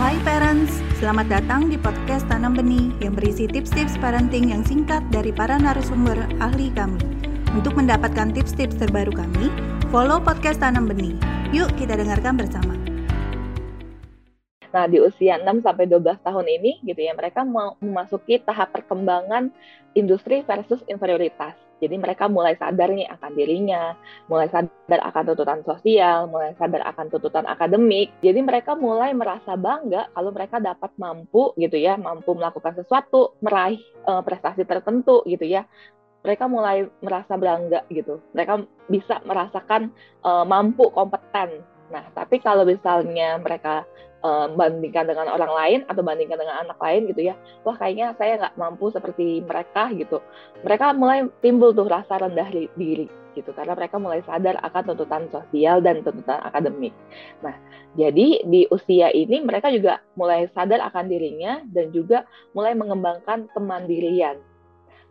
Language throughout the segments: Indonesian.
Hai parents, selamat datang di podcast Tanam Benih yang berisi tips-tips parenting yang singkat dari para narasumber ahli kami. Untuk mendapatkan tips-tips terbaru kami, follow podcast Tanam Benih. Yuk kita dengarkan bersama. Nah, di usia 6 sampai 12 tahun ini gitu ya, mereka mau memasuki tahap perkembangan industri versus inferioritas. Jadi mereka mulai sadar nih akan dirinya, mulai sadar akan tuntutan sosial, mulai sadar akan tuntutan akademik. Jadi mereka mulai merasa bangga kalau mereka dapat mampu gitu ya, mampu melakukan sesuatu, meraih uh, prestasi tertentu gitu ya. Mereka mulai merasa bangga gitu. Mereka bisa merasakan uh, mampu, kompeten. Nah, tapi kalau misalnya mereka uh, bandingkan dengan orang lain atau bandingkan dengan anak lain gitu ya wah kayaknya saya nggak mampu seperti mereka gitu mereka mulai timbul tuh rasa rendah diri gitu karena mereka mulai sadar akan tuntutan sosial dan tuntutan akademik. Nah, jadi di usia ini mereka juga mulai sadar akan dirinya dan juga mulai mengembangkan kemandirian.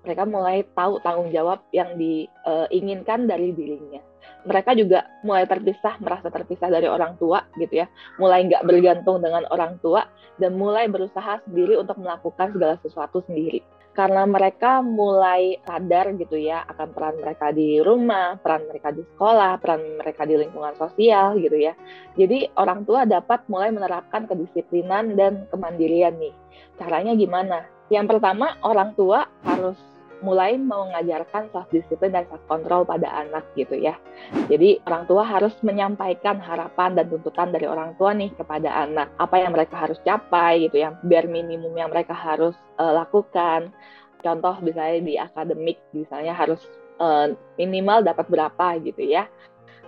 Mereka mulai tahu tanggung jawab yang diinginkan dari dirinya mereka juga mulai terpisah, merasa terpisah dari orang tua gitu ya, mulai nggak bergantung dengan orang tua dan mulai berusaha sendiri untuk melakukan segala sesuatu sendiri. Karena mereka mulai sadar gitu ya akan peran mereka di rumah, peran mereka di sekolah, peran mereka di lingkungan sosial gitu ya. Jadi orang tua dapat mulai menerapkan kedisiplinan dan kemandirian nih. Caranya gimana? Yang pertama, orang tua harus mulai mengajarkan self disiplin dan self control pada anak gitu ya. Jadi orang tua harus menyampaikan harapan dan tuntutan dari orang tua nih kepada anak. Apa yang mereka harus capai gitu ya, biar minimum yang mereka harus uh, lakukan. Contoh misalnya di akademik misalnya harus uh, minimal dapat berapa gitu ya.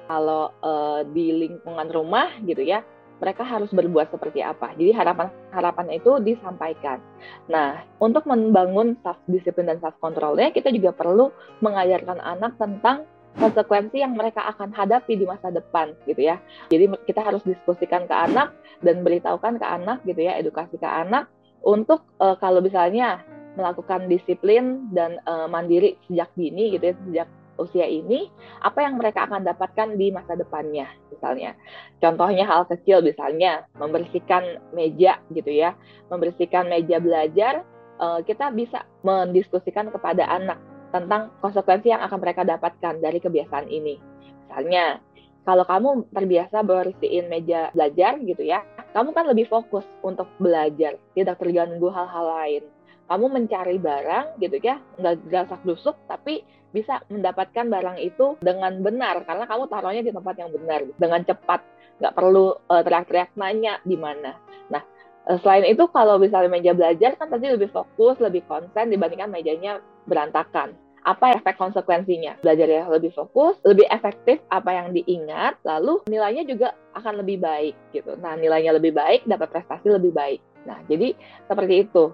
Kalau uh, di lingkungan rumah gitu ya, mereka harus berbuat seperti apa. Jadi harapan-harapan itu disampaikan. Nah, untuk membangun self disiplin dan self controlnya, kita juga perlu mengajarkan anak tentang konsekuensi yang mereka akan hadapi di masa depan gitu ya. Jadi kita harus diskusikan ke anak dan beritahukan ke anak gitu ya, edukasi ke anak untuk uh, kalau misalnya melakukan disiplin dan uh, mandiri sejak dini gitu ya, sejak usia ini, apa yang mereka akan dapatkan di masa depannya, misalnya. Contohnya hal kecil, misalnya membersihkan meja gitu ya, membersihkan meja belajar, eh, kita bisa mendiskusikan kepada anak tentang konsekuensi yang akan mereka dapatkan dari kebiasaan ini. Misalnya, kalau kamu terbiasa bersihin meja belajar gitu ya, kamu kan lebih fokus untuk belajar, tidak terganggu hal-hal lain. Kamu mencari barang gitu ya, nggak gasak dusuk, tapi bisa mendapatkan barang itu dengan benar karena kamu taruhnya di tempat yang benar dengan cepat nggak perlu uh, teriak-teriak nanya di mana. Nah uh, selain itu kalau misalnya meja belajar kan tadi lebih fokus lebih konsen dibandingkan mejanya berantakan. Apa efek konsekuensinya? Belajarnya lebih fokus lebih efektif apa yang diingat lalu nilainya juga akan lebih baik gitu. Nah nilainya lebih baik dapat prestasi lebih baik. Nah jadi seperti itu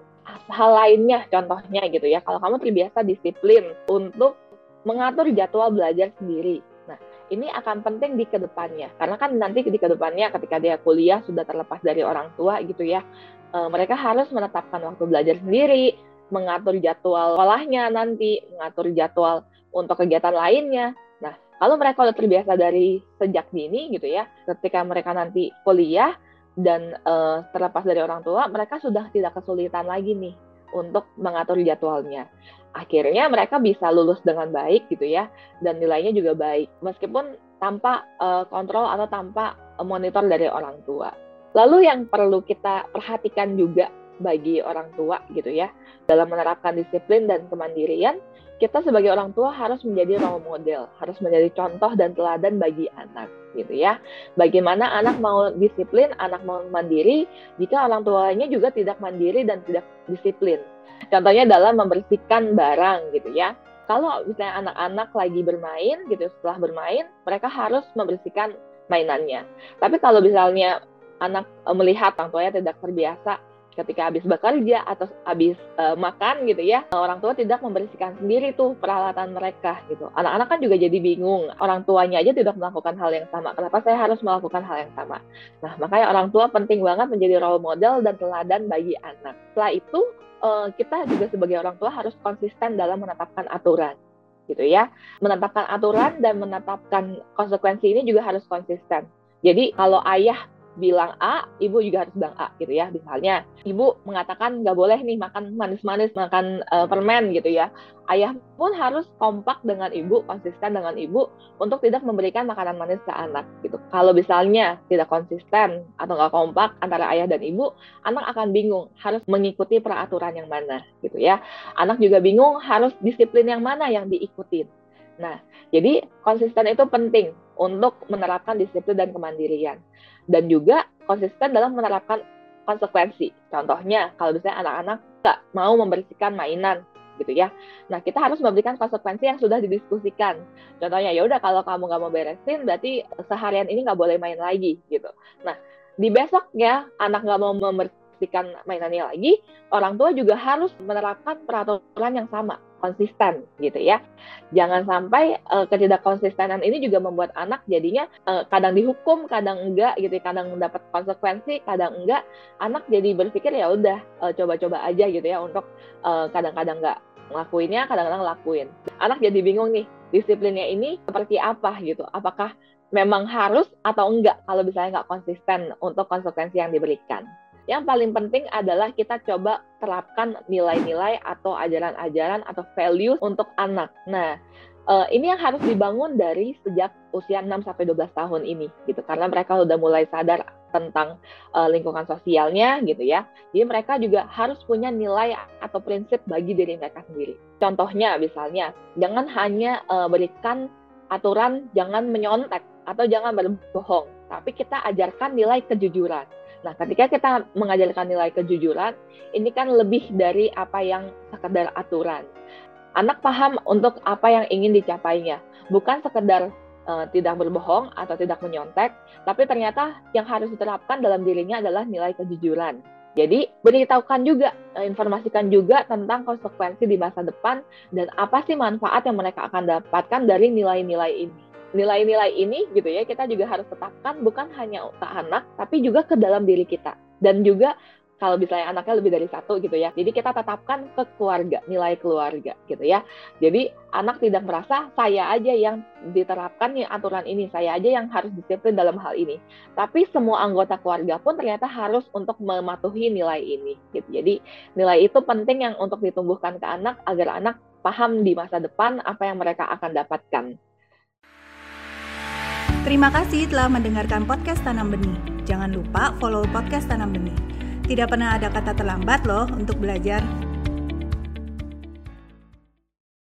hal lainnya contohnya gitu ya kalau kamu terbiasa disiplin untuk mengatur jadwal belajar sendiri. Nah, ini akan penting di ke depannya, karena kan nanti di ke depannya ketika dia kuliah sudah terlepas dari orang tua gitu ya, e, mereka harus menetapkan waktu belajar sendiri, mengatur jadwal sekolahnya nanti, mengatur jadwal untuk kegiatan lainnya. Nah, kalau mereka sudah terbiasa dari sejak dini gitu ya, ketika mereka nanti kuliah dan e, terlepas dari orang tua, mereka sudah tidak kesulitan lagi nih untuk mengatur jadwalnya akhirnya mereka bisa lulus dengan baik gitu ya dan nilainya juga baik meskipun tanpa uh, kontrol atau tanpa monitor dari orang tua. Lalu yang perlu kita perhatikan juga bagi orang tua gitu ya dalam menerapkan disiplin dan kemandirian kita sebagai orang tua harus menjadi role model, harus menjadi contoh dan teladan bagi anak, gitu ya. Bagaimana anak mau disiplin, anak mau mandiri, jika orang tuanya juga tidak mandiri dan tidak disiplin. Contohnya dalam membersihkan barang gitu ya. Kalau misalnya anak-anak lagi bermain gitu, setelah bermain, mereka harus membersihkan mainannya. Tapi kalau misalnya anak eh, melihat orang tuanya tidak terbiasa ketika habis bekerja atau habis uh, makan gitu ya orang tua tidak membersihkan sendiri tuh peralatan mereka gitu. Anak-anak kan juga jadi bingung orang tuanya aja tidak melakukan hal yang sama kenapa saya harus melakukan hal yang sama? Nah makanya orang tua penting banget menjadi role model dan teladan bagi anak. Setelah itu uh, kita juga sebagai orang tua harus konsisten dalam menetapkan aturan gitu ya. Menetapkan aturan dan menetapkan konsekuensi ini juga harus konsisten. Jadi kalau ayah bilang A, ibu juga harus bilang A gitu ya. Misalnya, ibu mengatakan nggak boleh nih makan manis-manis, makan uh, permen gitu ya. Ayah pun harus kompak dengan ibu, konsisten dengan ibu untuk tidak memberikan makanan manis ke anak gitu. Kalau misalnya tidak konsisten atau nggak kompak antara ayah dan ibu, anak akan bingung harus mengikuti peraturan yang mana gitu ya. Anak juga bingung harus disiplin yang mana yang diikutin. Nah, jadi konsisten itu penting untuk menerapkan disiplin dan kemandirian dan juga konsisten dalam menerapkan konsekuensi. Contohnya, kalau misalnya anak-anak nggak mau membersihkan mainan, gitu ya. Nah, kita harus memberikan konsekuensi yang sudah didiskusikan. Contohnya, ya udah kalau kamu nggak mau beresin, berarti seharian ini nggak boleh main lagi, gitu. Nah, di besoknya anak nggak mau membersihkan mainannya lagi, orang tua juga harus menerapkan peraturan yang sama konsisten gitu ya. Jangan sampai uh, ketidakkonsistenan ini juga membuat anak jadinya uh, kadang dihukum, kadang enggak gitu, ya. kadang mendapat konsekuensi, kadang enggak. Anak jadi berpikir ya udah uh, coba-coba aja gitu ya untuk uh, kadang-kadang enggak ngelakuinnya, kadang-kadang lakuin. Anak jadi bingung nih, disiplinnya ini seperti apa gitu. Apakah memang harus atau enggak kalau misalnya nggak konsisten untuk konsekuensi yang diberikan. Yang paling penting adalah kita coba terapkan nilai-nilai atau ajaran-ajaran atau value untuk anak. Nah, uh, ini yang harus dibangun dari sejak usia 6 sampai 12 tahun ini gitu karena mereka sudah mulai sadar tentang uh, lingkungan sosialnya gitu ya. Jadi mereka juga harus punya nilai atau prinsip bagi diri mereka sendiri. Contohnya misalnya jangan hanya uh, berikan aturan jangan menyontek atau jangan berbohong, tapi kita ajarkan nilai kejujuran. Nah, ketika kita mengajarkan nilai kejujuran, ini kan lebih dari apa yang sekedar aturan. Anak paham untuk apa yang ingin dicapainya, bukan sekedar uh, tidak berbohong atau tidak menyontek, tapi ternyata yang harus diterapkan dalam dirinya adalah nilai kejujuran. Jadi, beritahukan juga, uh, informasikan juga tentang konsekuensi di masa depan dan apa sih manfaat yang mereka akan dapatkan dari nilai-nilai ini nilai-nilai ini gitu ya kita juga harus tetapkan bukan hanya ke anak tapi juga ke dalam diri kita dan juga kalau misalnya anaknya lebih dari satu gitu ya. Jadi kita tetapkan ke keluarga, nilai keluarga gitu ya. Jadi anak tidak merasa saya aja yang diterapkan nih aturan ini, saya aja yang harus disiplin dalam hal ini. Tapi semua anggota keluarga pun ternyata harus untuk mematuhi nilai ini gitu. Jadi nilai itu penting yang untuk ditumbuhkan ke anak agar anak paham di masa depan apa yang mereka akan dapatkan. Terima kasih telah mendengarkan podcast Tanam Benih. Jangan lupa follow podcast Tanam Benih. Tidak pernah ada kata terlambat loh untuk belajar.